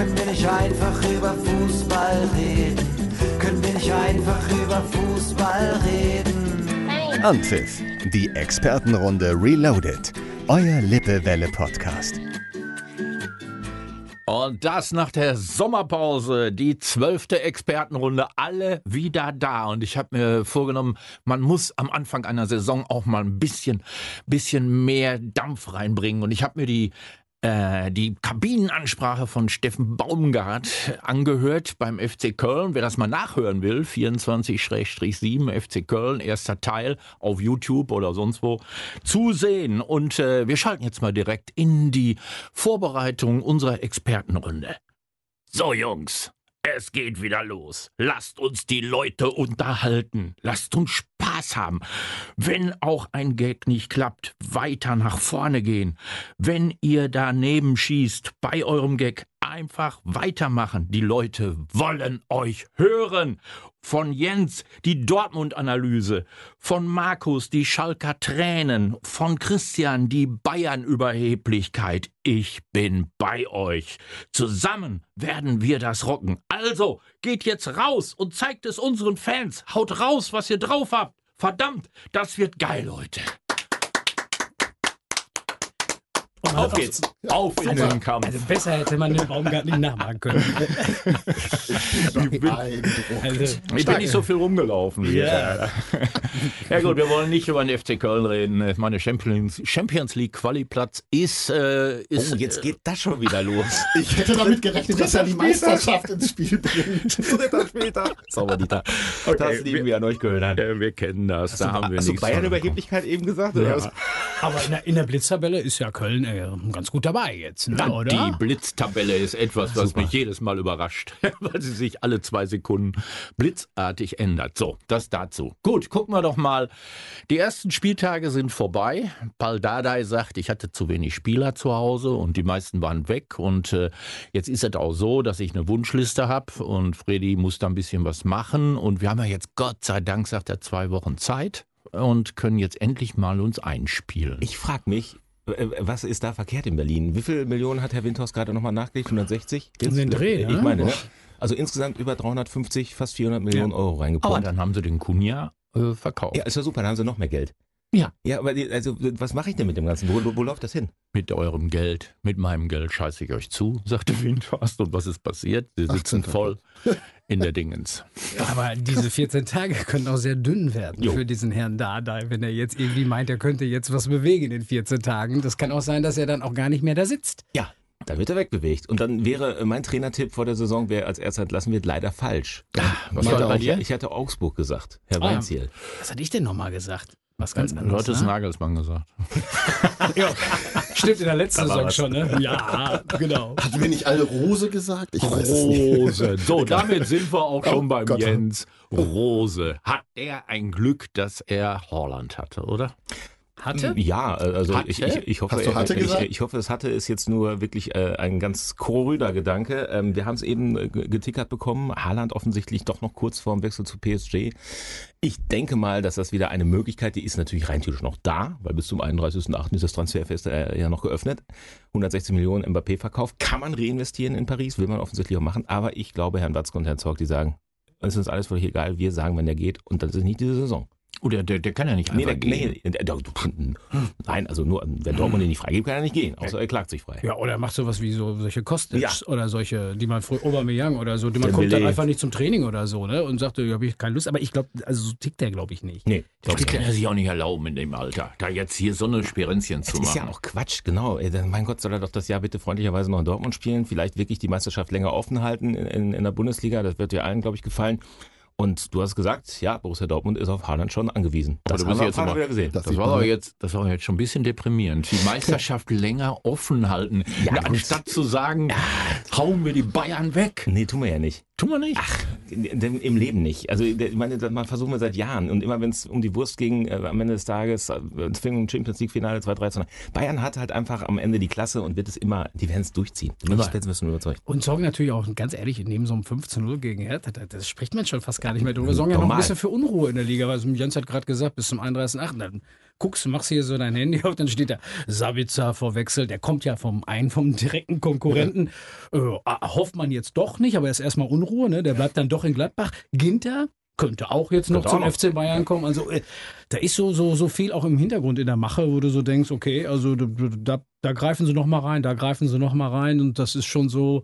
Können wir nicht einfach über Fußball reden? Können wir nicht einfach über Fußball reden? Anpfiff, die Expertenrunde Reloaded. Euer Lippewelle-Podcast. Und das nach der Sommerpause, die zwölfte Expertenrunde, alle wieder da. Und ich habe mir vorgenommen, man muss am Anfang einer Saison auch mal ein bisschen, bisschen mehr Dampf reinbringen. Und ich habe mir die die Kabinenansprache von Steffen Baumgart angehört beim FC Köln. Wer das mal nachhören will, 24-7 FC Köln, erster Teil auf YouTube oder sonst wo zu sehen. Und äh, wir schalten jetzt mal direkt in die Vorbereitung unserer Expertenrunde. So, Jungs, es geht wieder los. Lasst uns die Leute unterhalten. Lasst uns Spaß haben. Wenn auch ein Gag nicht klappt, weiter nach vorne gehen. Wenn ihr daneben schießt bei eurem Gag, einfach weitermachen. Die Leute wollen euch hören. Von Jens die Dortmund-Analyse, von Markus die Schalker Tränen, von Christian die Bayern-Überheblichkeit. Ich bin bei euch. Zusammen werden wir das rocken. Also, geht jetzt raus und zeigt es unseren Fans. Haut raus, was ihr drauf habt. Verdammt, das wird geil, Leute. Und auf geht's. Auf in also, den Kampf. Also besser hätte man den Baumgart nicht nachmachen können. ich bin, also, ich bin nicht so viel rumgelaufen. Ja. ja gut, wir wollen nicht über den FC Köln reden. Meine Champions, Champions League Quali-Platz ist, äh, ist... Oh, jetzt geht das schon wieder los. Ich hätte damit gerechnet, dass er die Meisterschaft ins Spiel bringt. Dritter Spieltag. Sauber, Dieter. Okay, das lieben wir an euch Kölnern. Ja, wir kennen das. Hast da du, haben wir hast du nichts Bayern-Überheblichkeit eben gesagt? Oder Ja. was? Aber in der, in der Blitztabelle ist ja Köln äh, ganz gut dabei jetzt, ne, oder? Die Blitztabelle ist etwas, was mich jedes Mal überrascht, weil sie sich alle zwei Sekunden blitzartig ändert. So, das dazu. Gut, gucken wir doch mal. Die ersten Spieltage sind vorbei. Paul Dardai sagt, ich hatte zu wenig Spieler zu Hause und die meisten waren weg. Und äh, jetzt ist es auch so, dass ich eine Wunschliste habe und Freddy muss da ein bisschen was machen. Und wir haben ja jetzt, Gott sei Dank, sagt er, zwei Wochen Zeit und können jetzt endlich mal uns einspielen. Ich frage mich, was ist da verkehrt in Berlin? Wie viele Millionen hat Herr Windhaus gerade nochmal nachgelegt? 160? Um den Dreh, Ich ne? meine, ne? Also insgesamt über 350, fast 400 Millionen Euro Aber reingepumpt. dann haben sie den Kunja äh, verkauft. Ja, ist ja super, dann haben sie noch mehr Geld. Ja. Ja, aber die, also was mache ich denn mit dem Ganzen? Wo, wo, wo läuft das hin? Mit eurem Geld, mit meinem Geld scheiße ich euch zu, sagte Windhorst. Und was ist passiert? Sie sitzen 18. voll in der Dingens. Aber diese 14 Tage können auch sehr dünn werden Jo. für diesen Herrn Dardai, wenn er jetzt irgendwie meint, er könnte jetzt was bewegen in den 14 Tagen. Das kann auch sein, dass er dann auch gar nicht mehr da sitzt. Ja. Da wird er wegbewegt. Und dann wäre äh, mein Trainertipp vor der Saison, wer als erster entlassen wird, leider falsch. was ich, war hatte bei dir? ich hatte Augsburg gesagt, Herr Ah. Weinziel. Was hatte ich denn nochmal gesagt? Was ganz Du anderes. hattest ne? Nagelsmann gesagt. ja. Stimmt in der letzten Saison was. schon, ne? Ja, genau. Hatten wir nicht alle Rose gesagt? Ich weiß es nicht. Rose. So, damit sind wir auch schon Oh beim Gott. Jens. Rose. Hat er ein Glück, dass er Holland hatte, oder? Hatte? Ja, äh, also Hatte? ich, ich, ich hoffe, Hast du hatte ich, gesagt? ich, hoffe, es hatte ist jetzt nur wirklich äh, ein ganz korrüder Gedanke. Ähm, wir haben es eben äh, ge- getickert bekommen. Haaland offensichtlich doch noch kurz vor dem Wechsel zu PSG. Ich denke mal, dass das wieder eine Möglichkeit, die ist natürlich rein theoretisch noch da, weil bis zum 31.08. ist das Transferfest äh, ja noch geöffnet. 160 Millionen Mbappé-Verkauf kann man reinvestieren in Paris, will man offensichtlich auch machen. Aber ich glaube, Herrn Watzke und Herrn Zorg, die sagen, es ist uns alles völlig egal, wir sagen, wenn der geht und das ist nicht diese Saison. Oder der, der kann ja nicht Nee, einfach der, gehen. nee, der, der, nein, also nur, wenn Dortmund ihn nicht freigibt, kann er nicht gehen, außer er klagt sich frei. Ja, oder er macht sowas wie so solche Kostic Ja. oder solche, die man früher Aubameyang oder so, die man kommt dann einfach nicht zum Training oder so, ne? Und sagt, ja, habe ich keine Lust. Aber ich glaube, also so tickt der, glaube ich, nicht. Nee, Das ich kann nicht. er sich auch nicht erlauben in dem Alter, da jetzt hier so eine Sperenzchen zu Das ist machen. ja auch Quatsch, genau. Mein Gott, soll er doch das Jahr bitte freundlicherweise noch in Dortmund spielen, vielleicht wirklich die Meisterschaft länger offen halten in, in, in der Bundesliga, das wird dir allen, glaube ich, gefallen. Und du hast gesagt, ja, Borussia Dortmund ist auf Haaland schon angewiesen. Das haben wir jetzt aber- wieder gesehen. Das Das war aber ja. jetzt, das war jetzt schon ein bisschen deprimierend. Die Meisterschaft länger offen halten, Ja, anstatt zu sagen, hauen wir die Bayern weg. Nee, tun wir ja nicht. Tun wir nicht. In- Im Leben nicht. Also ich meine, das- man versuchen wir seit Jahren. Und immer wenn es um die Wurst ging, äh, am Ende des Tages, äh, es fing um Champions League Finale 2-3 zu Bayern hat halt einfach am Ende die Klasse und wird es immer, die werden es durchziehen. Immer. letztens überzeugt. Und sorgen natürlich auch, ganz ehrlich, neben so einem 15-0 gegen Hertha, da- das spricht man schon fast gar nicht mehr drüber. Sorgen ja noch ein bisschen für Unruhe in der Liga, weil Jens hat gerade gesagt, bis zum 31.8. Guckst, machst hier so dein Handy auf, dann steht da Sabitzer verwechselt. Der kommt ja vom einen, vom direkten Konkurrenten. Äh, hofft man jetzt doch nicht, aber er ist erstmal Unruhe, ne? Der bleibt dann doch in Gladbach. Ginter könnte auch jetzt noch zum noch. FC Bayern kommen. Also äh, da ist so, so, so viel auch im Hintergrund in der Mache, wo du so denkst, okay, also da, da, da greifen sie noch mal rein, da greifen sie noch mal rein und das ist schon so.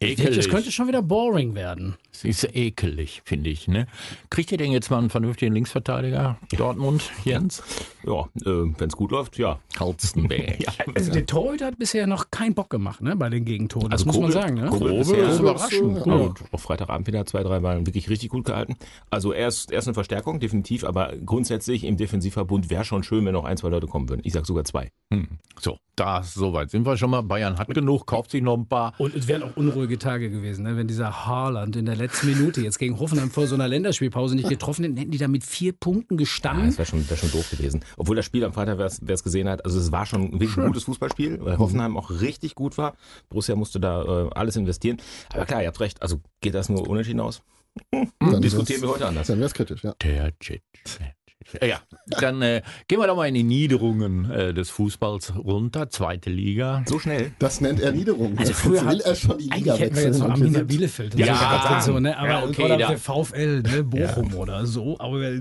Ekelig. Das könnte schon wieder boring werden. Es ist ekelig, finde ich. Ne? Kriegt ihr denn jetzt mal einen vernünftigen Linksverteidiger? Dortmund, Jens? Ja, äh, wenn es gut läuft, ja. Halstenberg. Also der Torhüter hat bisher noch keinen Bock gemacht, ne, bei den Gegentoren. Das Also muss Kobel- man sagen, ne? Grobe ist überraschend. Ja, gut. und auch Freitagabend wieder zwei, drei Mal wirklich richtig gut gehalten. Also er ist, er ist eine Verstärkung, definitiv, aber grundsätzlich im Defensivverbund wäre schon schön, wenn noch ein, zwei Leute kommen würden. Ich sag sogar zwei. Hm. So, da soweit sind wir schon mal. Bayern hat genug, kauft sich noch ein paar. Und es wären auch unruhige Tage gewesen, ne? wenn dieser Haaland in der letzten Minute jetzt gegen Hoffenheim vor so einer Länderspielpause nicht getroffen hätten, hätten die da mit vier Punkten Ja, gestanden. das wäre schon, wär schon doof gewesen. Obwohl das Spiel am Freitag, wer es gesehen hat, also es war schon wirklich ein gutes Fußballspiel, weil Hoffenheim auch richtig gut war. Borussia musste da äh, alles investieren. Aber klar, ihr habt recht, also geht das nur unentschieden aus? Dann Diskutieren wir heute anders. Dann wäre es kritisch, ja. Der Chit. Ja, dann äh, gehen wir doch mal in die Niederungen äh, des Fußballs runter. Zweite Liga. So schnell? Das nennt er Niederung. Also früher will hat- er schon die Liga hätten wir wechseln. jetzt noch Arminia Bielefeld Ja, so, und so, ne? aber ja, okay, oder da- der VfL, ne? Bochum oder so. Aber äh,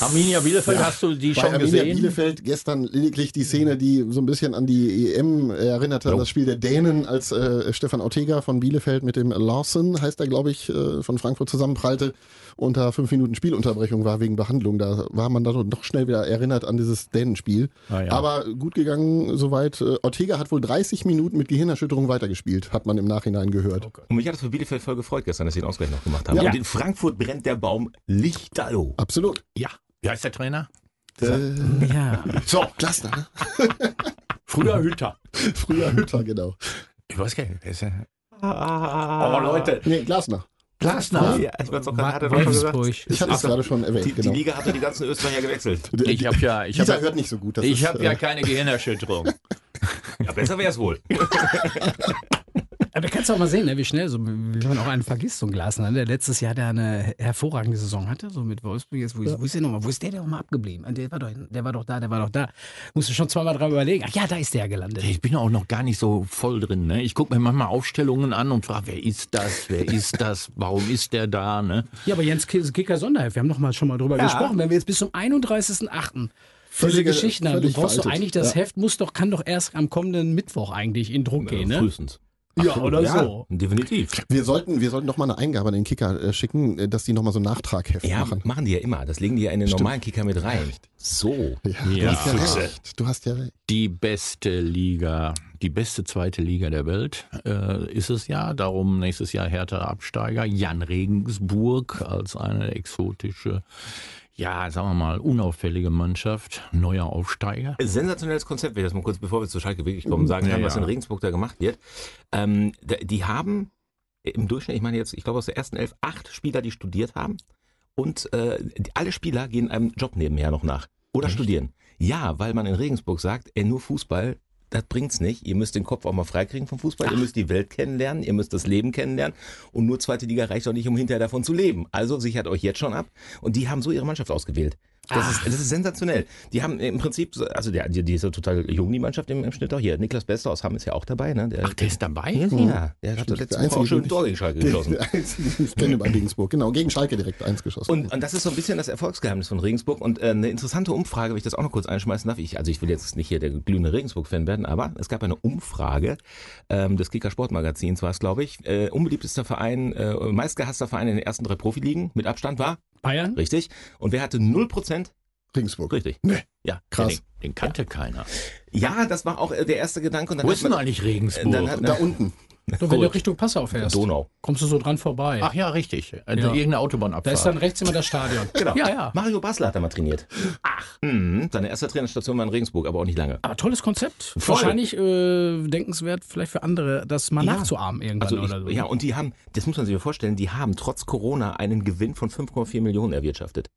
Arminia Bielefeld, Ja. hast du die Bei schon Arminia gesehen? Bielefeld gestern lediglich die Szene, die so ein bisschen an die EM erinnerte, an das Spiel der Dänen, als äh, Stefan Ortega von Bielefeld mit dem Larsen, heißt er, glaube ich, äh, von Frankfurt zusammenprallte. Unter fünf Minuten Spielunterbrechung war wegen Behandlung. Da war man dann doch schnell wieder erinnert an dieses Dänenspiel. Ah, ja. Aber gut gegangen soweit. Äh, Ortega hat wohl 30 Minuten mit Gehirnerschütterung weitergespielt, hat man im Nachhinein gehört. Und mich hat das für Bielefeld voll gefreut gestern, dass sie den Ausgleich noch gemacht haben. Ja. Und in Frankfurt brennt der Baum lichterloh. Absolut. Ja. Wie heißt der Trainer? Äh, ja. So, Glasner, ne? früher Hütter. Früher Hütter, genau. Ich weiß gar nicht? Oh, Leute. Nee, Glasner. Glasner. Ja, ich weiß auch gerade, hat er doch schon gesagt. Ich hatte es gerade schon erwähnt, Die, genau. die Liga hatte die ganzen Österreicher gewechselt. Ich habe ja, ich habe hört nicht so gut. Das ich ist, hab äh, ja keine Gehirnerschütterung. Ja, besser wäre es wohl. Aber da kannst du auch mal sehen, ne, wie schnell, so, wie man auch einen vergisst, so ein Glasner, ne, der letztes Jahr der eine hervorragende Saison hatte, so mit Wolfsburg. Jetzt, wo, ist, wo ist der nochmal? Wo ist der denn nochmal abgeblieben? Ah, Der war, doch, der war doch da, der war doch da. Musst du schon zweimal dran überlegen. Ach ja, da ist der gelandet. Ich bin auch noch gar nicht so voll drin. Ne? Ich gucke mir manchmal Aufstellungen an und frage, wer ist das? Wer ist das? Warum ist der da? Ne? Ja, aber Jens Ki- Kicker Sonderheft, wir haben noch mal schon mal drüber gesprochen, wenn wir jetzt bis zum 31.08. diese Geschichten haben, du brauchst doch veraltet. eigentlich, das Ja. Heft muss doch, kann doch erst am kommenden Mittwoch eigentlich in Druck gehen, ne? Frühestens. Ja, oder so. Definitiv. Wir sollten, wir sollten doch mal eine Eingabe an den Kicker äh, schicken, äh, dass die nochmal so ein Nachtragheft Ja, machen. machen die ja immer. Das legen die ja in den normalen Kicker mit rein. So. Ja, du Ja. hast ja recht. Du hast ja recht. Die beste Liga, die beste zweite Liga der Welt äh, ist es ja. Darum nächstes Jahr härter Absteiger. Jan Regensburg als eine exotische, ja, sagen wir mal, unauffällige Mannschaft. Neuer Aufsteiger. Sensationelles Konzept, wenn ich das mal kurz, bevor wir zu Schalke wirklich kommen, sagen Ja, kann, was ja. in Regensburg da gemacht wird. Ähm, die haben im Durchschnitt, ich meine jetzt, ich glaube aus der ersten elf, acht Spieler, die studiert haben. Und äh, alle Spieler gehen einem Job nebenher noch nach. Oder studieren. Ja, weil man in Regensburg sagt, ey, nur Fußball, das bringt's nicht. Ihr müsst den Kopf auch mal freikriegen vom Fußball. Ihr müsst die Welt kennenlernen. Ihr müsst das Leben kennenlernen. Und nur zweite Liga reicht doch nicht, um hinterher davon zu leben. Also sichert euch jetzt schon ab. Und die haben so ihre Mannschaft ausgewählt. Das, ist, das ist sensationell. Die haben im Prinzip, so- also der, die, die ist ja total jung, die Mannschaft im, im Schnitt auch hier. Niklas Bester aus Hamm ist ja auch dabei, ne? Der, Ach, der ist dabei? ja, der hat das letzte Woche auch schön den Tor gegen Schalke geschossen. der einzige, den ich kenne bei Regensburg. Genau, gegen Schalke direkt eins geschossen. Und, und das ist so ein bisschen das Erfolgsgeheimnis von Regensburg. Und äh, eine interessante Umfrage, wenn ich das auch noch kurz einschmeißen darf. Ich, also ich will jetzt nicht hier der glühende Regensburg-Fan werden, aber es gab eine Umfrage ähm, des Kicker Sportmagazins, war es, glaube ich. Äh, unbeliebtester Verein, äh, meistgehasster Verein in den ersten drei Profiligen mit Abstand war. Bayern? Richtig. Und wer hatte 0%? Regensburg. Richtig. Nee. Ja, Krass. Den, den kannte keiner. Ja, das war auch äh, der erste Gedanke. Und dann Wo ist denn eigentlich Regensburg? Dann hat- Da unten. So, wenn du Richtung Passau fährst, Donau. kommst du so dran vorbei. Ach ja, richtig. Also Ja. Irgendeine da Autobahnabfahrt. ist dann rechts immer das Stadion. Genau. Ja, ja. Mario Basler hat da mal trainiert. Ach. Mhm. Seine erste Trainerstation war in Regensburg, aber auch nicht lange. Aber tolles Konzept. Voll. Wahrscheinlich äh, denkenswert vielleicht für andere, das mal Ja. nachzuahmen irgendwann Also oder ich, so. ja, und die haben, das muss man sich mal vorstellen, die haben trotz Corona einen Gewinn von 5,4 Millionen erwirtschaftet.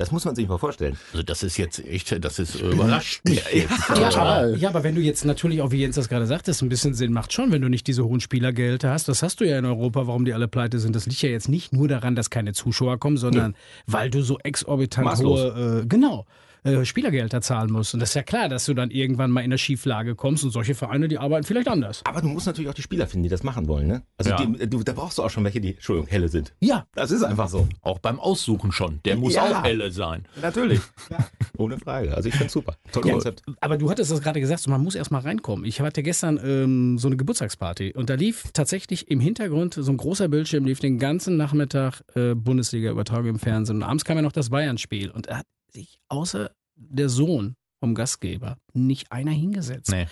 Das muss man sich mal vorstellen. Also das ist jetzt echt, das ist überrascht mich. Ja, aber, Total. ja, aber wenn du jetzt natürlich auch, wie Jens das gerade sagt, das ein bisschen Sinn macht schon, wenn du nicht diese hohen Spielergelder hast. Das hast du ja in Europa, warum die alle pleite sind. Das liegt ja jetzt nicht nur daran, dass keine Zuschauer kommen, sondern weil du so exorbitant Maßlos. hohe, äh, genau, äh, Spielergelder zahlen musst. Und das ist ja klar, dass du dann irgendwann mal in eine Schieflage kommst und solche Vereine, die arbeiten vielleicht anders. Aber du musst natürlich auch die Spieler finden, die das machen wollen, ne? Also Ja. die, du, da brauchst du auch schon welche, die, Entschuldigung, helle sind. Ja, Das ist einfach so. Auch beim Aussuchen schon. Der muss Ja. auch helle sein. Natürlich. Ohne Frage. Also ich finde super. Tolles Ja, Konzept. aber du hattest das gerade gesagt, so, man muss erst mal reinkommen. Ich hatte gestern ähm, so eine Geburtstagsparty und da lief tatsächlich im Hintergrund so ein großer Bildschirm, lief den ganzen Nachmittag äh, Bundesliga-Übertragung im Fernsehen. Und abends kam ja noch das Bayern-Spiel und sich außer der Sohn vom Gastgeber nicht einer hingesetzt. Nee.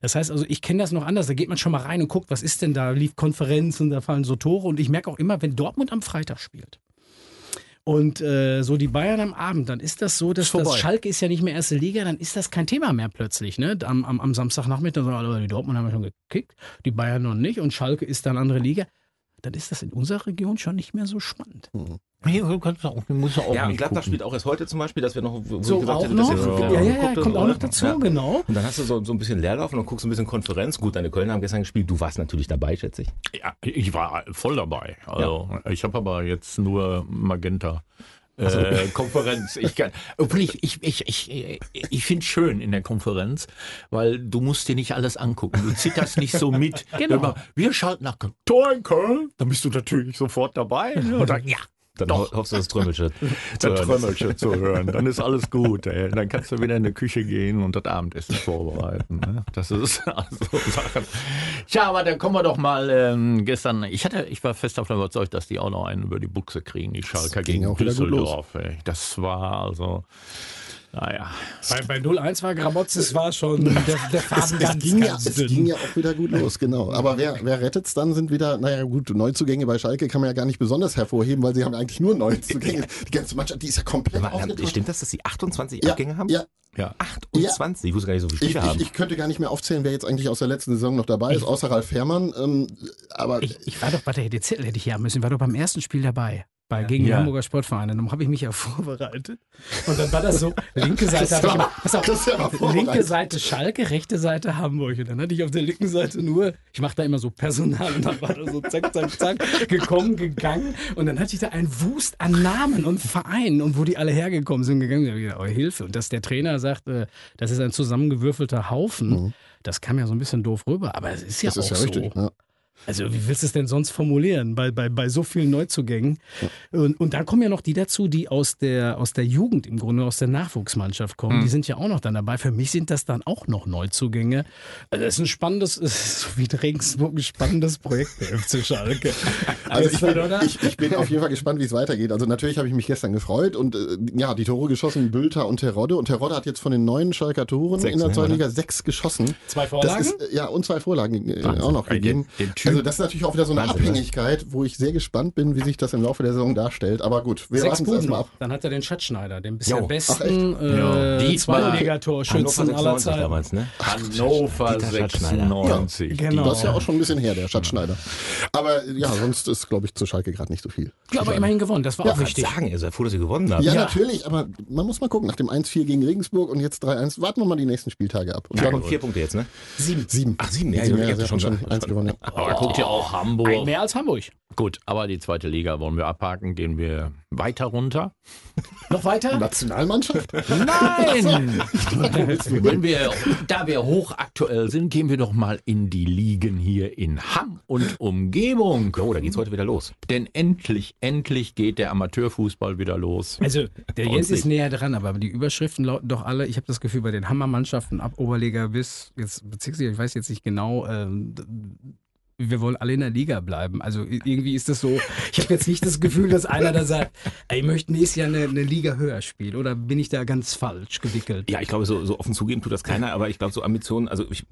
Das heißt also, ich kenne das noch anders. Da geht man schon mal rein und guckt, was ist denn da? Lief Konferenz und da fallen so Tore. Und ich merke auch immer, wenn Dortmund am Freitag spielt und äh, so die Bayern am Abend, dann ist das so, dass das Schalke ist ja nicht mehr erste Liga, dann ist das kein Thema mehr plötzlich. Ne? Am, am, am Samstagnachmittag sagen alle, die Dortmund haben wir schon gekickt, die Bayern noch nicht und Schalke ist dann andere Liga. Dann ist das in unserer Region schon nicht mehr so spannend. Nee, du kannst auch, du musst auch Ja, und Gladbach gucken. spielt auch erst heute zum Beispiel, dass wir noch, wo So ich gesagt auch hätte, noch? dass ihr Ja, ja, ja, geguckt kommt auch noch dazu, Ja. genau. Und dann hast du so, so ein bisschen Leerlauf und dann guckst du ein bisschen Konferenz. Gut, deine Kölner haben gestern gespielt. Du warst natürlich dabei, schätze ich. Ja, ich war voll dabei. Also, ich habe aber jetzt nur Magenta. Äh, Konferenz. Ich, kann, obwohl ich, ich, ich, ich, ich finde es schön in der Konferenz, weil du musst dir nicht alles angucken. Du zitterst nicht so mit. Genau. Immer, wir schalten nach Köln. Tor in Köln. Dann bist du natürlich sofort dabei. Und dann, ja, Dann Doch. ho hoffst du, das Trömmelchen der Trömmelchen zu hören. Dann ist alles gut. Ey. Dann kannst du wieder in die Küche gehen und das Abendessen vorbereiten. Ne? Das ist also Sachen. Ja, aber dann kommen wir doch mal ähm, gestern. Ich hatte, ich war fest davon überzeugt, dass die auch noch einen über die Buchse kriegen, die Schalker gegen auch wieder gut los. Düsseldorf. Ey. Das war also. Naja, Bei, bei 0-1 war Gramotzes war schon der, der Faden Es, ganz, ging ja, ganz es dünn. ging ja auch wieder gut los, genau. Aber wer, wer rettet es dann, sind wieder, naja gut, Neuzugänge bei Schalke kann man ja gar nicht besonders hervorheben, weil sie haben eigentlich nur Neuzugänge. Die ganze Mannschaft, die ist ja komplett Aber, aufgetauscht. Stimmt das, dass sie 28 Ja, Abgänge haben? ja. ja. 28? Ich wusste gar nicht, so viele Ich, Spieler ich, haben. ich könnte gar nicht mehr aufzählen, wer jetzt eigentlich aus der letzten Saison noch dabei ist, außer Ralf Fährmann. Ähm, aber Ich, ich war doch, warte, den Zettel hätte ich hier haben müssen, ich war doch beim ersten Spiel dabei. Bei, gegen die Ja. Hamburger Sportvereine. Dann habe ich mich ja vorbereitet. Und dann war das so, linke Seite habe ich pass auf, linke Seite Schalke, rechte Seite Hamburg. Und dann hatte ich auf der linken Seite nur, ich mache da immer so Personal und dann war da so zack, zack, zack, gekommen, gegangen. Und dann hatte ich da einen Wust an Namen und Vereinen und wo die alle hergekommen sind, gegangen. Da hab ich gedacht, oh, Hilfe. Und dass der Trainer sagt, äh, das ist ein zusammengewürfelter Haufen, das kam ja so ein bisschen doof rüber. Aber es ist ja Mhm. das auch ist ja so. richtig. Ja. Also wie willst du es denn sonst formulieren bei, bei, bei so vielen Neuzugängen? Und, und dann kommen ja noch die dazu, die aus der, aus der Jugend im Grunde, aus der Nachwuchsmannschaft kommen. Die sind ja auch noch dann dabei. Für mich sind das dann auch noch Neuzugänge. Also das ist ein spannendes, es ist so wie Regensburg ein spannendes Projekt der FC Schalke. Also ich, Jetzt wieder, ich, ich bin auf jeden Fall gespannt, wie es weitergeht. Also natürlich habe ich mich gestern gefreut und äh, ja, die Tore geschossen, Bülter und Terodde. Und Terodde hat jetzt von den neun Schalker Toren Sechs, in der ne, zweiten? Liga sechs geschossen. Zwei Vorlagen? ist, ja, und zwei Vorlagen äh, auch noch gegeben. den- den also das ist natürlich auch wieder so eine Wahnsinn, ne? Abhängigkeit, wo ich sehr gespannt bin, wie sich das im Laufe der Saison darstellt. Aber gut, wir Sechs warten es erstmal ab. Dann hat er den Schatzschneider, den bisher Jo. besten Ja. äh, Zweitligatorschützen aller Hannover 96 Zeiten. damals, ne? Hannover Dieter Schatzschneider. 96. Genau. Das ist ja auch schon ein bisschen her, der Schatzschneider. Aber ja, sonst ist, glaube ich, zu Schalke gerade nicht so viel. Ja, aber immerhin gewonnen, das war Ja, auch wichtig. Sagen, ihr seid froh, dass ihr gewonnen habt. Ja, Ja. natürlich, aber man muss mal gucken. Nach dem 1-4 gegen Regensburg und jetzt 3-1, warten wir mal die nächsten Spieltage ab. Und Ja, vier Punkte jetzt, ne? Sieben. sieben. Ach, sieben, ja, Sieben, ich ja, sie schon schon eins gewonnen. Ja. Aber guckt ja auch Hamburg. Mehr als Hamburg. Gut, aber die zweite Liga wollen wir abhaken. Gehen wir weiter runter. Noch weiter? Nationalmannschaft? Nein! Wenn wir, da wir hochaktuell sind, gehen wir doch mal in die Ligen hier in Hamm und Umgebung. Oh, da geht's heute wieder los. Denn endlich, endlich geht der Amateurfußball wieder los. Also, der Jens ist näher dran, aber die Überschriften lauten doch alle, ich habe das Gefühl, bei den Hammermannschaften ab Oberliga bis, jetzt Bezirksliga, ich weiß jetzt nicht genau, ähm, wir wollen alle in der Liga bleiben. Also irgendwie ist das so, ich habe jetzt nicht das Gefühl, dass einer da sagt, ey, ich möchte nächstes Jahr eine, eine Liga höher spielen. Oder bin ich da ganz falsch gewickelt? Ja, ich glaube, so, so offen zugeben tut das keiner, aber ich glaube, so Ambitionen, also ich,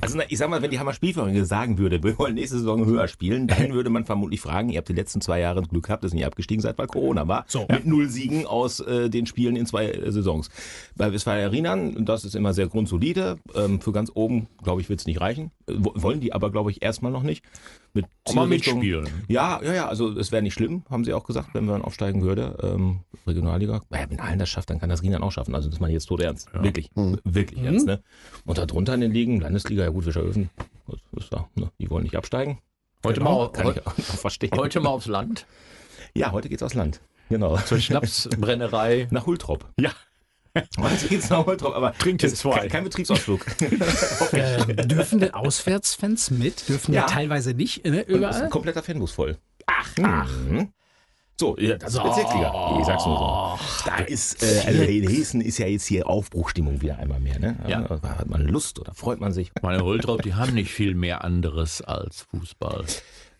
also ich sag mal, wenn die Hammer Spielvereinigung sagen würde, wir wollen nächste Saison höher spielen, dann würde man vermutlich fragen, ihr habt die letzten zwei Jahre Glück gehabt, dass ihr nicht abgestiegen seid, weil Corona war, So. mit null Siegen aus äh, den Spielen in zwei äh, Saisons. Bei Westfalia Rinan, das ist immer sehr grundsolide, ähm, für ganz oben, glaube ich, wird es nicht reichen, äh, wollen die aber, glaube ich, erstmal noch nicht. Mit Auch mal Zielrichtung- mitspielen. Ja, ja, ja, also es wäre nicht schlimm, haben sie auch gesagt, wenn man aufsteigen würde. Ähm, Regionalliga. Naja, wenn Allen das schafft, dann kann das Rienan auch schaffen. Also das meine ich jetzt tot ernst. Wirklich, wirklich ernst. Ne? Und darunter in den Ligen, Landesliga, ja gut, Fischerhöfen, das ist da, ne? die wollen nicht absteigen. Heute, Genau, mal, kann heute, ich auch verstehen. heute mal aufs Land. Ja, heute geht's aufs Land. Genau. Zur Schnapsbrennerei. Nach Hultrop. Ja. Jetzt geht's nach Hultrop, aber Trinkt es jetzt ist zwei. Kein, kein Betriebsausflug. Äh, dürfen denn Auswärtsfans mit? Dürfen ja, Ja. teilweise nicht äh, Das ist überall? ein kompletter Fanbus voll. Ach, ach. So, ja, das ist Bezirksliga. Ich sag's nur so. Da ist, äh, also in Hessen ist ja jetzt hier Aufbruchstimmung wieder einmal mehr, ne? Ja. Hat man Lust oder freut man sich? Meine Hultrop, die haben nicht viel mehr anderes als Fußball.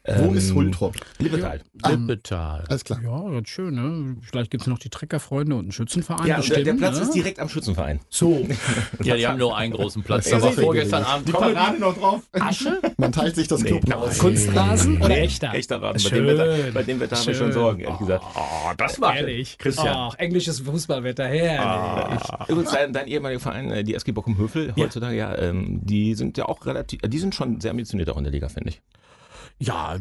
Wo ist Hultrop? Lippetal. Lippetal. Alles klar. Ja, ganz schön, ne? Vielleicht gibt es noch die Treckerfreunde und einen Schützenverein. Ja, und der, bestimmt, der Platz ne? ist direkt am Schützenverein. So, Ja, die haben nur einen großen Platz. Ja, Da war vorgestern Abend Die Parade noch drauf. Asche, Man teilt sich das Club. Kunstrasen oder echter? Echter Rasen. Bei Schön. dem, Wetter, bei dem Wetter haben wir schon. Sorgen, ehrlich gesagt. Oh, das war Ehrlich. Christian. Ach, englisches Fußballwetter, herrlich. Übrigens, dein, dein ehemaliger Verein, äh, die SG Bochum-Höfel, heutzutage ja, ähm, die sind ja auch relativ, die sind schon sehr ambitioniert auch in der Liga, finde ich. Ja,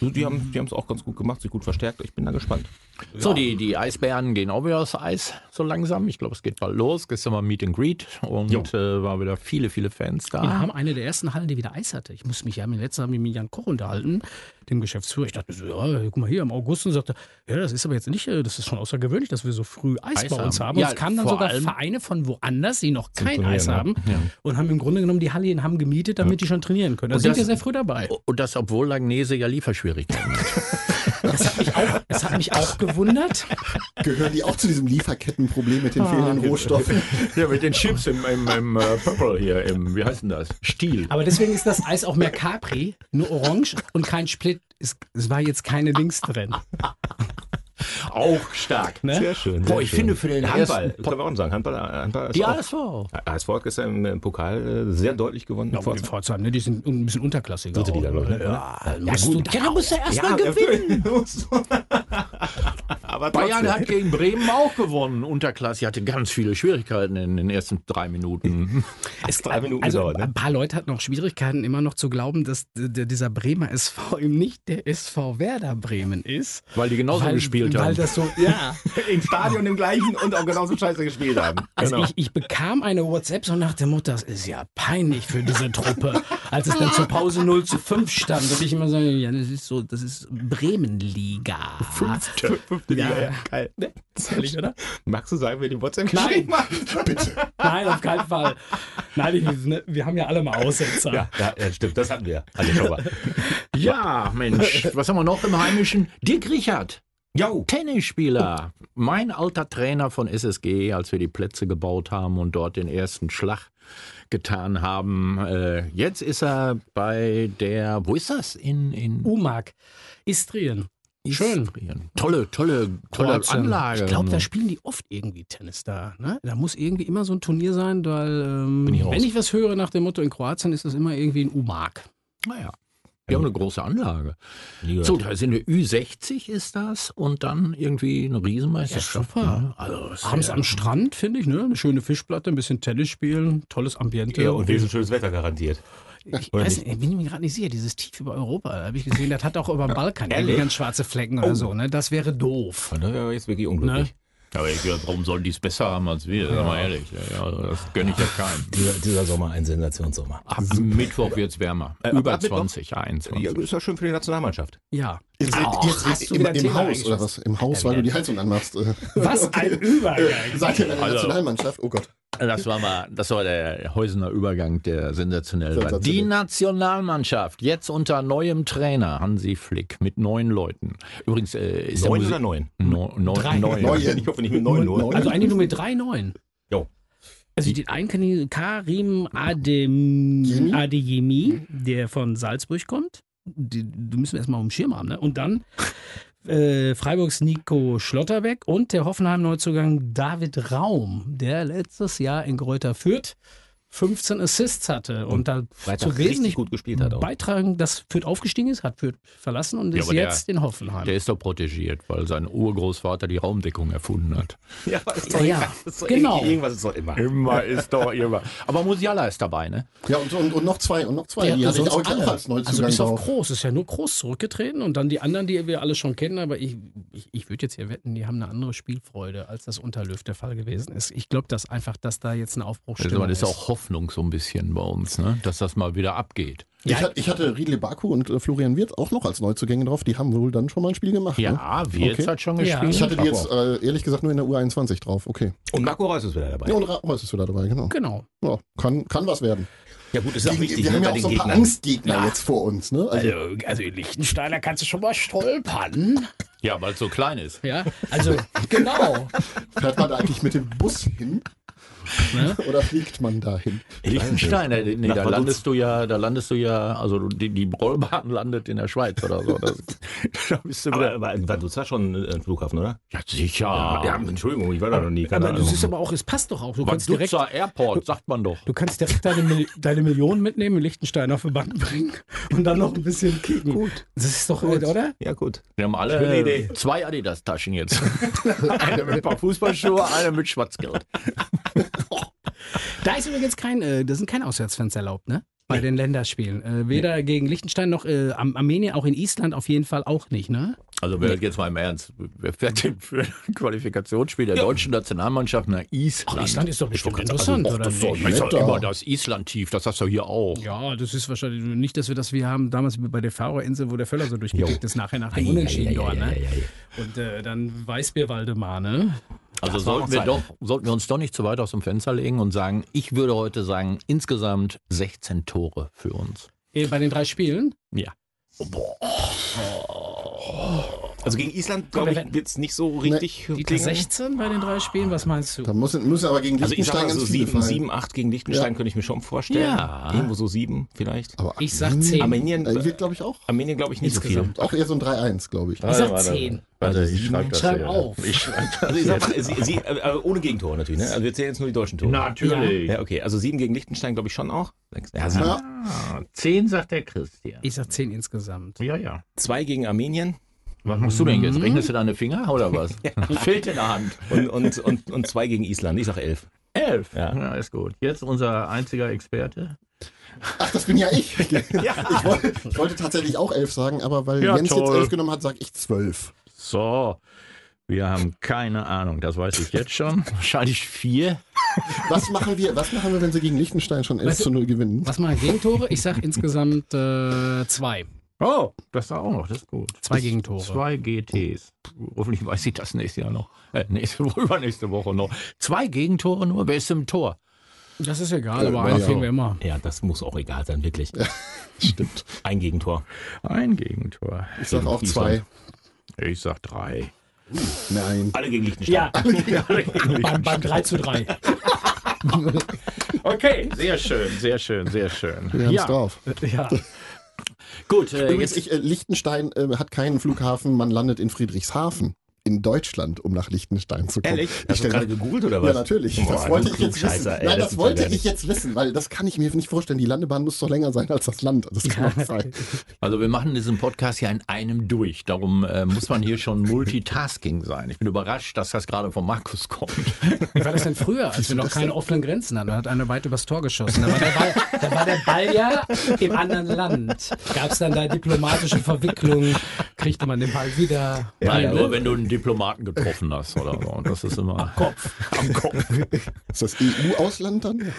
die haben die es auch ganz gut gemacht, sich gut verstärkt. Ich bin da gespannt. So, die, die Eisbären gehen auch wieder aufs Eis so langsam. Ich glaube, es geht bald los. Gestern war Meet and Greet und äh, war wieder viele, viele Fans da. wir haben eine der ersten Hallen, die wieder Eis hatte. Ich muss mich ja mit letzter mit Jan Koch unterhalten, dem Geschäftsführer. Ich dachte mir so, ja, guck mal hier im August und sagte, ja, das ist aber jetzt nicht, äh, das ist schon außergewöhnlich, dass wir so früh Eis, Eis bei uns haben. haben. Ja, und es kamen dann sogar Vereine von woanders, die noch kein Eis ja. haben und haben im Grunde genommen die Halle in Hamm gemietet, damit die schon trainieren können. Da Und sind das- wir sehr früh dabei. Und das, obwohl Langnese ja Lieferschwierigkeiten hat. Das hat mich auch, das hat mich auch gewundert. Gehören die auch zu diesem Lieferkettenproblem mit den fehlenden Rohstoffen? ja, mit den Chips im, im, im äh, Purple hier, im, wie heißt denn das? Stiel. Aber deswegen ist das Eis auch mehr Capri, nur orange und kein Split. Es, es war jetzt keine Dings drin. Auch stark. Ne? Sehr schön. Boah, sehr ich schön. finde für den Handball, können wir auch sagen. Handball, Handball ist Die auch, ASV. ASV hat gestern im Pokal äh, sehr deutlich gewonnen. Ja, die Pforzheim, ne? die sind ein bisschen unterklassiger. Dritte Liga, glaube ich, ne? Ja, musst du, ja, da musst du erst ja, mal gewinnen. Aber Bayern trotzdem. hat gegen Bremen auch gewonnen. Unterklasse hatte ganz viele Schwierigkeiten in den ersten drei Minuten. Es, drei Minuten also gedauert, ne? ein paar Leute hatten noch Schwierigkeiten, immer noch zu glauben, dass dieser Bremer SV eben nicht der SV Werder Bremen ist. Weil die genauso weil, gespielt weil haben. das so, ja. im Stadion im gleichen und auch genauso scheiße gespielt haben. Also ich, ich bekam eine WhatsApp so nach dem Motto, das ist ja peinlich für diese Truppe, als es dann zur Pause 0 zu 5 stand und ich immer so, ja, das ist so, das ist Bremenliga. Fünfte, fünfte Ja. Liga, ja. Geil. Ehrlich, oder? Magst du sagen, wer die WhatsApp Nein. geschrieben hat? Nein, auf keinen Fall. Nein, ich, ne, wir haben ja alle mal Aussetzer. Ja, ja, ja, stimmt, das hatten wir. Alle schon mal. Ja, Mensch, was haben wir noch im Heimischen? Dirk Richard. Jo. Tennisspieler, mein alter Trainer von SSG, als wir die Plätze gebaut haben und dort den ersten Schlag getan haben. Äh, jetzt ist er bei der, wo ist das? In, in Umag, Istrien. Schön. Istrien. Tolle, tolle, tolle Kroatien. Anlage. Ich glaube, da spielen die oft irgendwie Tennis da. Ne? Da muss irgendwie immer so ein Turnier sein, weil ähm, ich wenn ich was höre nach dem Motto, in Kroatien ist das immer irgendwie ein Umag. naja. Die haben eine große Anlage. Gehört. So, da sind wir Ü60 ist das und dann irgendwie eine Riesenmeisterschaft. Ja, ne? Also, das Abends am Strand, finde ich, ne? Eine schöne Fischplatte, ein bisschen Tennis spielen, tolles Ambiente. Ja, und wesentlich schönes Wetter garantiert. ich oder weiß, nicht? nicht, bin ich mir gerade nicht sicher, dieses Tief über Europa, da habe ich gesehen, das hat auch über den Balkan ganz schwarze Flecken oder Oh. so, ne? Das wäre doof. War jetzt wirklich unglücklich. Aber ich, warum sollen die es besser haben als wir? Sag mal ehrlich. Ja, das gönne ich ja keinem. Dieser, dieser Sommer ein Sensationssommer. Ab Mittwoch wird es wärmer. Äh, Über ab Mittwoch? 20, 21. Ja, ist ja schön für die Nationalmannschaft. Ja. Jetzt, Oh, jetzt, hast jetzt du im, im Haus oder was? Im Haus, weil du die Heizung anmachst. Was ein Übergang. Seid ihr in der Nationalmannschaft? Oh Gott. Das war mal, das war der Heusener Übergang, der sensationell war. Sensationell. Die Nationalmannschaft, jetzt unter neuem Trainer, Hansi Flick, mit neun Leuten. Übrigens äh, ist Neun der oder neun? No, no, Drei. neun. Neun. Ich hoffe nicht mit neun nur. Also eigentlich nur mit drei Neuen. Jo. Also den einen kann ich Karim Adem? Adeyemi, der von Salzburg kommt. Die, die müssen wir erstmal auf dem Schirm haben. Ne? Und dann äh, Freiburgs Nico Schlotterbeck und der Hoffenheim-Neuzugang David Raum, der letztes Jahr in Greuther Fürth 15 Assists hatte und, da Freitag zu wesentlich gut gespielt hat auch. beitragen, dass Fürth aufgestiegen ist, hat Fürth verlassen und Ja, ist der- jetzt in Hoffenheim. Der ist doch protegiert, weil sein Urgroßvater die Raumdeckung erfunden hat. Ja, ist Ja, ja. ist doch Genau. Irgendwas ist doch immer. Immer ist doch immer. Aber Musiala ist dabei, ne? Ja, und, und, und noch zwei, und noch zwei. Ja, die sonst auch, alle. als Neuzugang Also bis auf drauf. Groß ist ja nur Groß zurückgetreten und dann die anderen, die wir alle schon kennen, aber ich, ich, ich würde jetzt hier wetten, die haben eine andere Spielfreude, als das unter Löw der Fall gewesen ist. Ich glaube, dass einfach, dass da jetzt eine Also Aufbruchstimmung man ist ist. auch Hoffnung so ein bisschen bei uns, ne? dass das mal wieder abgeht. Ich, hat- ich hatte Riedle Baku und äh, Florian Wirth auch noch als Neuzugänge drauf. Die haben wohl dann schon mal ein Spiel gemacht. Ne? Ja, Wirtz Okay. hat schon Ja. gespielt. Ich hatte die jetzt äh, ehrlich gesagt nur in der U21 drauf. Okay. Und Marco Reus ist wieder dabei. Ja, und Reus ist wieder dabei, genau. Genau. Ja, kann, kann was werden. Ja gut, ist auch Gegen, wichtig wir ne, haben ja auch so ein paar Gegnern. Angstgegner jetzt vor uns. Ne? Also, Also, also in Liechtensteiner kannst du schon mal stolpern. Ja, weil es so klein ist. Ja, also genau. fährt man da eigentlich mit dem Bus hin? Oder fliegt man da hin? Liechtenstein, äh, nee, Nach da Vaduz. landest du ja, da landest du ja, also die, die Rollbahn landet in der Schweiz oder so. Das, da bist du Aber, aber Vaduz war schon äh, ein Flughafen, oder? Ja, sicher. Ja, Entschuldigung, ich war da noch nie. Keine Aber Ahnung. das ist aber auch, es passt doch auch. Du kannst direkt, Airport, sagt man doch. du kannst direkt deine, deine Millionen mitnehmen, in Liechtenstein auf den Band bringen und dann noch ein bisschen kicken. Gut. Das ist doch, äh, oder? ja gut. Wir haben alle zwei Adidas-Taschen jetzt. eine mit ein paar Fußballschuhe, eine mit Schwarzgeld. Da ist übrigens kein, äh, da sind keine Auswärtsfans erlaubt, ne? Bei den Länderspielen. Äh, weder gegen Liechtenstein noch äh, Armenien, auch in Island auf jeden Fall auch nicht, ne? Also wer jetzt mal im Ernst, wer fährt denn für ein Qualifikationsspiel der deutschen Nationalmannschaft nach Island? Ach, Island ist doch bestimmt wollte interessant, gerade oder sagen, ach, nicht? Das ist doch immer das Island-Tief, das hast du hier auch. Ja, das ist wahrscheinlich nicht, dass wir das wir haben damals bei der Färöerinsel, wo der Völler so durchgekickt ist, nachher nach dem Unentschieden dort, ne? Und äh, dann Weißbier Waldemar, ne? Also Das sollten wir, Zeit. doch, sollten wir uns doch nicht zu weit aus dem Fenster legen und sagen, ich würde heute sagen, insgesamt 16 Tore für uns. Bei den drei Spielen? Ja. Also gegen Island, glaube ich, wird es nicht so richtig Die klingen. 16 bei den drei Spielen, was meinst du? Da müssen, müssen aber gegen Also ich sag Liechtenstein mal so ganz viele 7, fallen. 7, 8 gegen Liechtenstein Ja. könnte ich mir schon vorstellen. Ja. Irgendwo so 7 vielleicht. Aber Ich sag Armenien- 10. Armenien, Äh, wird, glaube ich, auch. Armenien glaube ich nicht Insgesamt. Auch eher so ein 3-1, glaube ich. Ich sag 10. Warte, ich schreibe das Schreib hier. auf. Ich schreibe viel. Also ich sag sie, sie, äh, ohne Gegentore natürlich. Ne? Also wir zählen jetzt nur die deutschen Tore. Natürlich. Ja, okay. Also 7 gegen Liechtenstein glaube ich schon auch. Sechs- Ja, 7. Ja. Ah, 10 sagt der Christian. Ich sag 10 insgesamt. Ja, ja. 2 gegen Armenien Was machst du denn jetzt? Rechnest du deine Finger oder was? Fehlt in der Hand. und, und, und, und 2 gegen Island. Ich sag 11. Elf. Ja. ja, ist gut. Jetzt unser einziger Experte. Ach, das bin ja ich. Ich, wollte, ich wollte tatsächlich auch 11 sagen, aber weil Ja, Jens jetzt toll. 11 genommen hat, sage ich 12. So, wir haben keine Ahnung, das weiß ich jetzt schon. Wahrscheinlich vier. Was machen wir, was machen wir wenn sie gegen Liechtenstein schon 11 Weißt du- zu 0 gewinnen? Was machen Gegentore? Ich sag insgesamt äh, zwei. Oh, das ist auch noch, das ist gut. Zwei Gegentore. Zwei GTs. Hoffentlich weiß ich das nächstes Jahr noch. Äh, nächste Woche, übernächste Woche noch. Zwei Gegentore nur, wer ist im Tor? Das ist egal, Äh, aber na einen kriegen wir immer. Ja, das muss auch egal sein, wirklich. Stimmt. Ein Gegentor. Ein Gegentor. Ich sage auch Island. 2. Ich sag drei. Nein. Alle gegen Liechtenstein. Ja, beim, beim 3 zu 3. Okay, sehr schön, sehr schön, sehr schön. Wir haben es Ja, drauf. Ja. gut, äh, Übrigens, jetzt ich, äh, Liechtenstein äh, hat keinen Flughafen, man landet in Friedrichshafen. In Deutschland, um nach Liechtenstein zu kommen. Ehrlich? Ich Hast du gerade gegoogelt oder was? Ja, natürlich. Boah, das wollte ich jetzt wissen. Klugscheißer, ey, Nein, das das, wollte ich jetzt wissen, weil das kann ich mir nicht vorstellen. Die Landebahn muss doch länger sein als das Land. Das kann doch sein. Also wir machen diesen Podcast ja in einem durch. Darum äh, muss man hier schon Multitasking sein. Ich bin überrascht, dass das gerade von Markus kommt. Wie war das denn früher, als wir noch keine offenen Grenzen hatten? Da hat einer weit übers Tor geschossen. Da war der Ball, da war der Ball ja im anderen Land. Gab es dann da diplomatische Verwicklungen? Kriegte man den Ball wieder? Nein, Nein, nur wenn du einen Diplomaten getroffen hast oder so. Und das ist immer Kopf. am Kopf. Ist das EU-Ausland dann?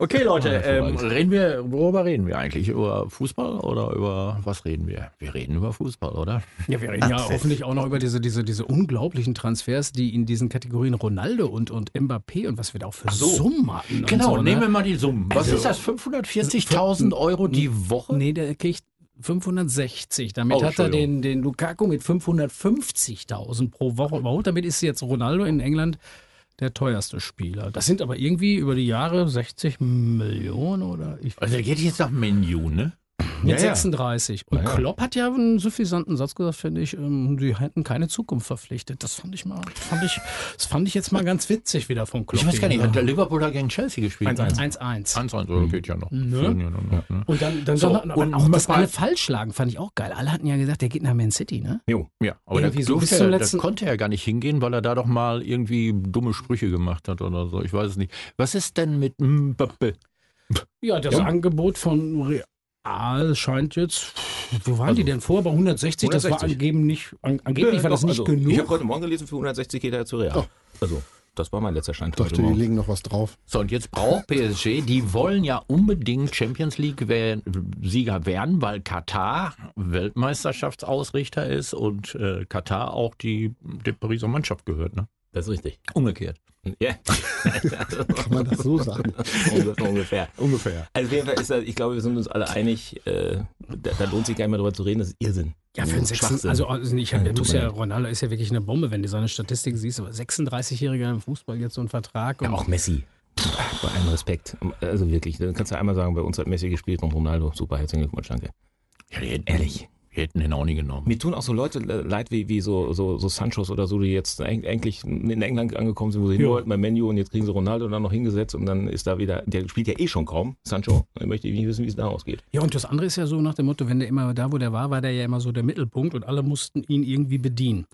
Okay, Leute, ähm, reden wir, worüber reden wir eigentlich? Über Fußball oder über was reden wir? Wir reden über Fußball, oder? Ja, wir reden ja hoffentlich auch noch über diese, diese, diese unglaublichen Transfers, die in diesen Kategorien Ronaldo und, und Mbappé und was wir da auch für Summen hatten. Genau, so, nehmen ne? wir mal die Summen. Was Also- ist das? 540.000 Euro die Woche? Nee, der kriegt 560. Damit Oh, hat er den, den Lukaku mit 550.000 pro Woche überholt. Damit ist jetzt Ronaldo in England der teuerste Spieler. Das sind aber irgendwie über die Jahre 60 Millionen oder ich Also der geht jetzt nach Menu, ne? Mit Ja, ja. 36. Und Ja, ja. Klopp hat ja einen suffisanten Satz gesagt, finde ich, ähm, die hätten keine Zukunft verpflichtet. Das fand ich mal, fand ich, das fand ich jetzt mal ganz witzig wieder von Klopp. Ich weiß gar nicht, hat der. Liverpool da gegen Chelsea gespielt? 1-1. 1-1. 1-1, oder geht ja noch. Ne? Führen ja noch, ne? Und dann, dann So, dann, und auch, dass alle falsch lagen, fand ich auch geil. Alle hatten ja gesagt, der geht nach Man City, ne? Jo. Ja, aber der, Irgendwie so bis zum der letzten- konnte ja gar nicht hingehen, weil er da doch mal irgendwie dumme Sprüche gemacht hat oder so. Ich weiß es nicht. Was ist denn mit Mbappé? Ja, das Ja. Angebot von Real scheint jetzt. Wo waren die denn vor? Bei 160? Das war 160. angeben nicht, an, angeblich war das Doch, nicht also, genug. Ich habe heute Morgen gelesen, für 160 geht er zu Real. Oh. Also, das war mein letzter Stand Ich dachte, heute die legen noch was drauf. So, und jetzt braucht PSG, die wollen ja unbedingt Champions League-Sieger werden, weil Katar Weltmeisterschaftsausrichter ist und äh, Katar auch die der Pariser Mannschaft gehört, ne? Das ist richtig. Umgekehrt. Ja. Kann man das so sagen? ungefähr. ungefähr. Ungefähr. Also auf jeden Fall ist das, ich glaube, wir sind uns alle einig, äh, da, da lohnt sich gar nicht mehr drüber zu reden, das ist Irrsinn. Ja, für einen Sechsen, Schwachsinn. also, also ich hab, Ja, muss ja. Ronaldo ist ja wirklich eine Bombe, wenn du seine Statistiken siehst, aber 36-Jähriger im Fußball jetzt so einen Vertrag. Ja, und- auch Messi. Bei allem Respekt. Also wirklich, dann kannst du einmal sagen, bei uns hat Messi gespielt und Ronaldo. Super, herzlichen Glückwunsch, danke. Ja, Ehrlich. Die hätten den auch nie genommen. Mir tun auch so Leute leid wie, wie so, so, so Sanchos oder so, die jetzt eig- eigentlich in England angekommen sind, wo sie hin Ja. wollten beim Menu und jetzt kriegen sie Ronaldo dann noch hingesetzt und dann ist da wieder, der spielt ja eh schon kaum, Sancho. Dann möchte ich nicht wissen, wie es da ausgeht. Ja, und das andere ist ja so nach dem Motto, wenn der immer da, wo der war, war der ja immer so der Mittelpunkt und alle mussten ihn irgendwie bedienen.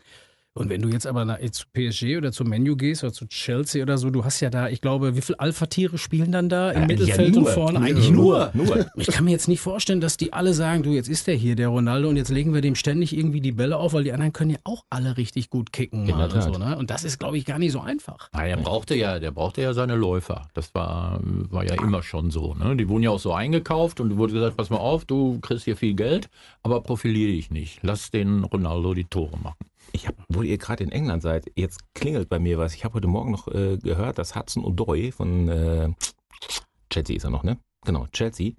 Und wenn du jetzt aber nach, zu PSG oder zu Menu gehst oder zu Chelsea oder so, du hast ja da, ich glaube, wie viele Alpha-Tiere spielen dann da im Ja, Mittelfeld ja, nur. und vorne? Eigentlich nur. Nur. Ich kann mir jetzt nicht vorstellen, dass die alle sagen, du, jetzt ist der hier, der Ronaldo, und jetzt legen wir dem ständig irgendwie die Bälle auf, weil die anderen können ja auch alle richtig gut kicken. Mal und, so, ne? und das ist, glaube ich, gar nicht so einfach. Nein, der brauchte ja, der brauchte ja seine Läufer. Das war, war ja immer schon so. Ne? Die wurden ja auch so eingekauft und wurde gesagt, pass mal auf, du kriegst hier viel Geld, aber profiliere dich nicht. Lass den Ronaldo die Tore machen. Ich habe, wo ihr gerade in England seid, jetzt klingelt bei mir was. Ich habe heute Morgen noch äh, gehört, dass Hudson Odoi von äh, Chelsea ist er noch, ne? Genau, Chelsea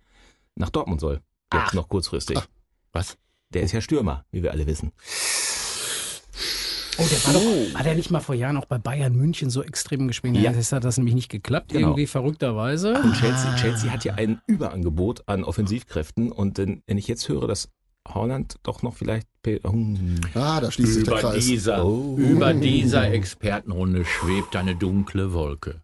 nach Dortmund soll. Jetzt noch kurzfristig. Was? Der ist ja Stürmer, wie wir alle wissen. Oh, der war doch, war der nicht mal vor Jahren auch bei Bayern München so extrem gespielt? Ja. Jetzt hat das nämlich nicht geklappt, Genau. irgendwie verrückterweise. Und Chelsea, Chelsea hat ja ein Überangebot an Offensivkräften. Und wenn, wenn ich jetzt höre, dass Holland doch noch vielleicht. Hm. Ah, da schließt sich der Über Kreis. dieser, Oh. über dieser Expertenrunde schwebt eine dunkle Wolke.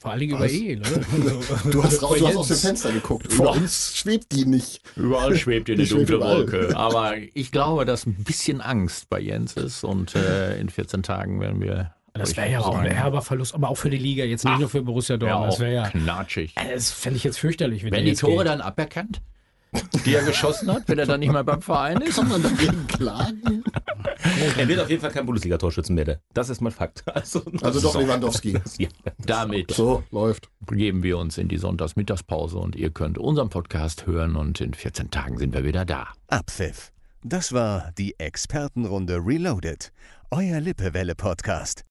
Vor allen Dingen über Ehe, oder? Du hast, raus, du hast aus dem Fenster geguckt. Vor uns schwebt die nicht. Überall schwebt eine Die schwebt dunkle überall. Wolke. Aber ich glaube, dass ein bisschen Angst bei Jens ist und äh, in 14 Tagen werden wir. Das wäre ja auch ein herber Verlust, aber auch für die Liga, jetzt nicht nur für Borussia ja Dortmund. auch das wäre ja, knatschig. Äh, das fände ich jetzt fürchterlich. wenn der die jetzt Tore geht. dann aberkannt, die er geschossen hat, wenn er dann nicht mehr beim Verein ist? Kann man dagegen klagen? Er wird auf jeden Fall kein Bundesliga-Torschützenwerte. Das ist mal Fakt. Also, Also doch So. Lewandowski. Ja. Damit So, läuft. begeben wir uns in die Sonntagsmittagspause und ihr könnt unseren Podcast hören und in 14 Tagen sind wir wieder da. Abpfiff. Das war die Expertenrunde Reloaded. Euer Lippewelle-Podcast.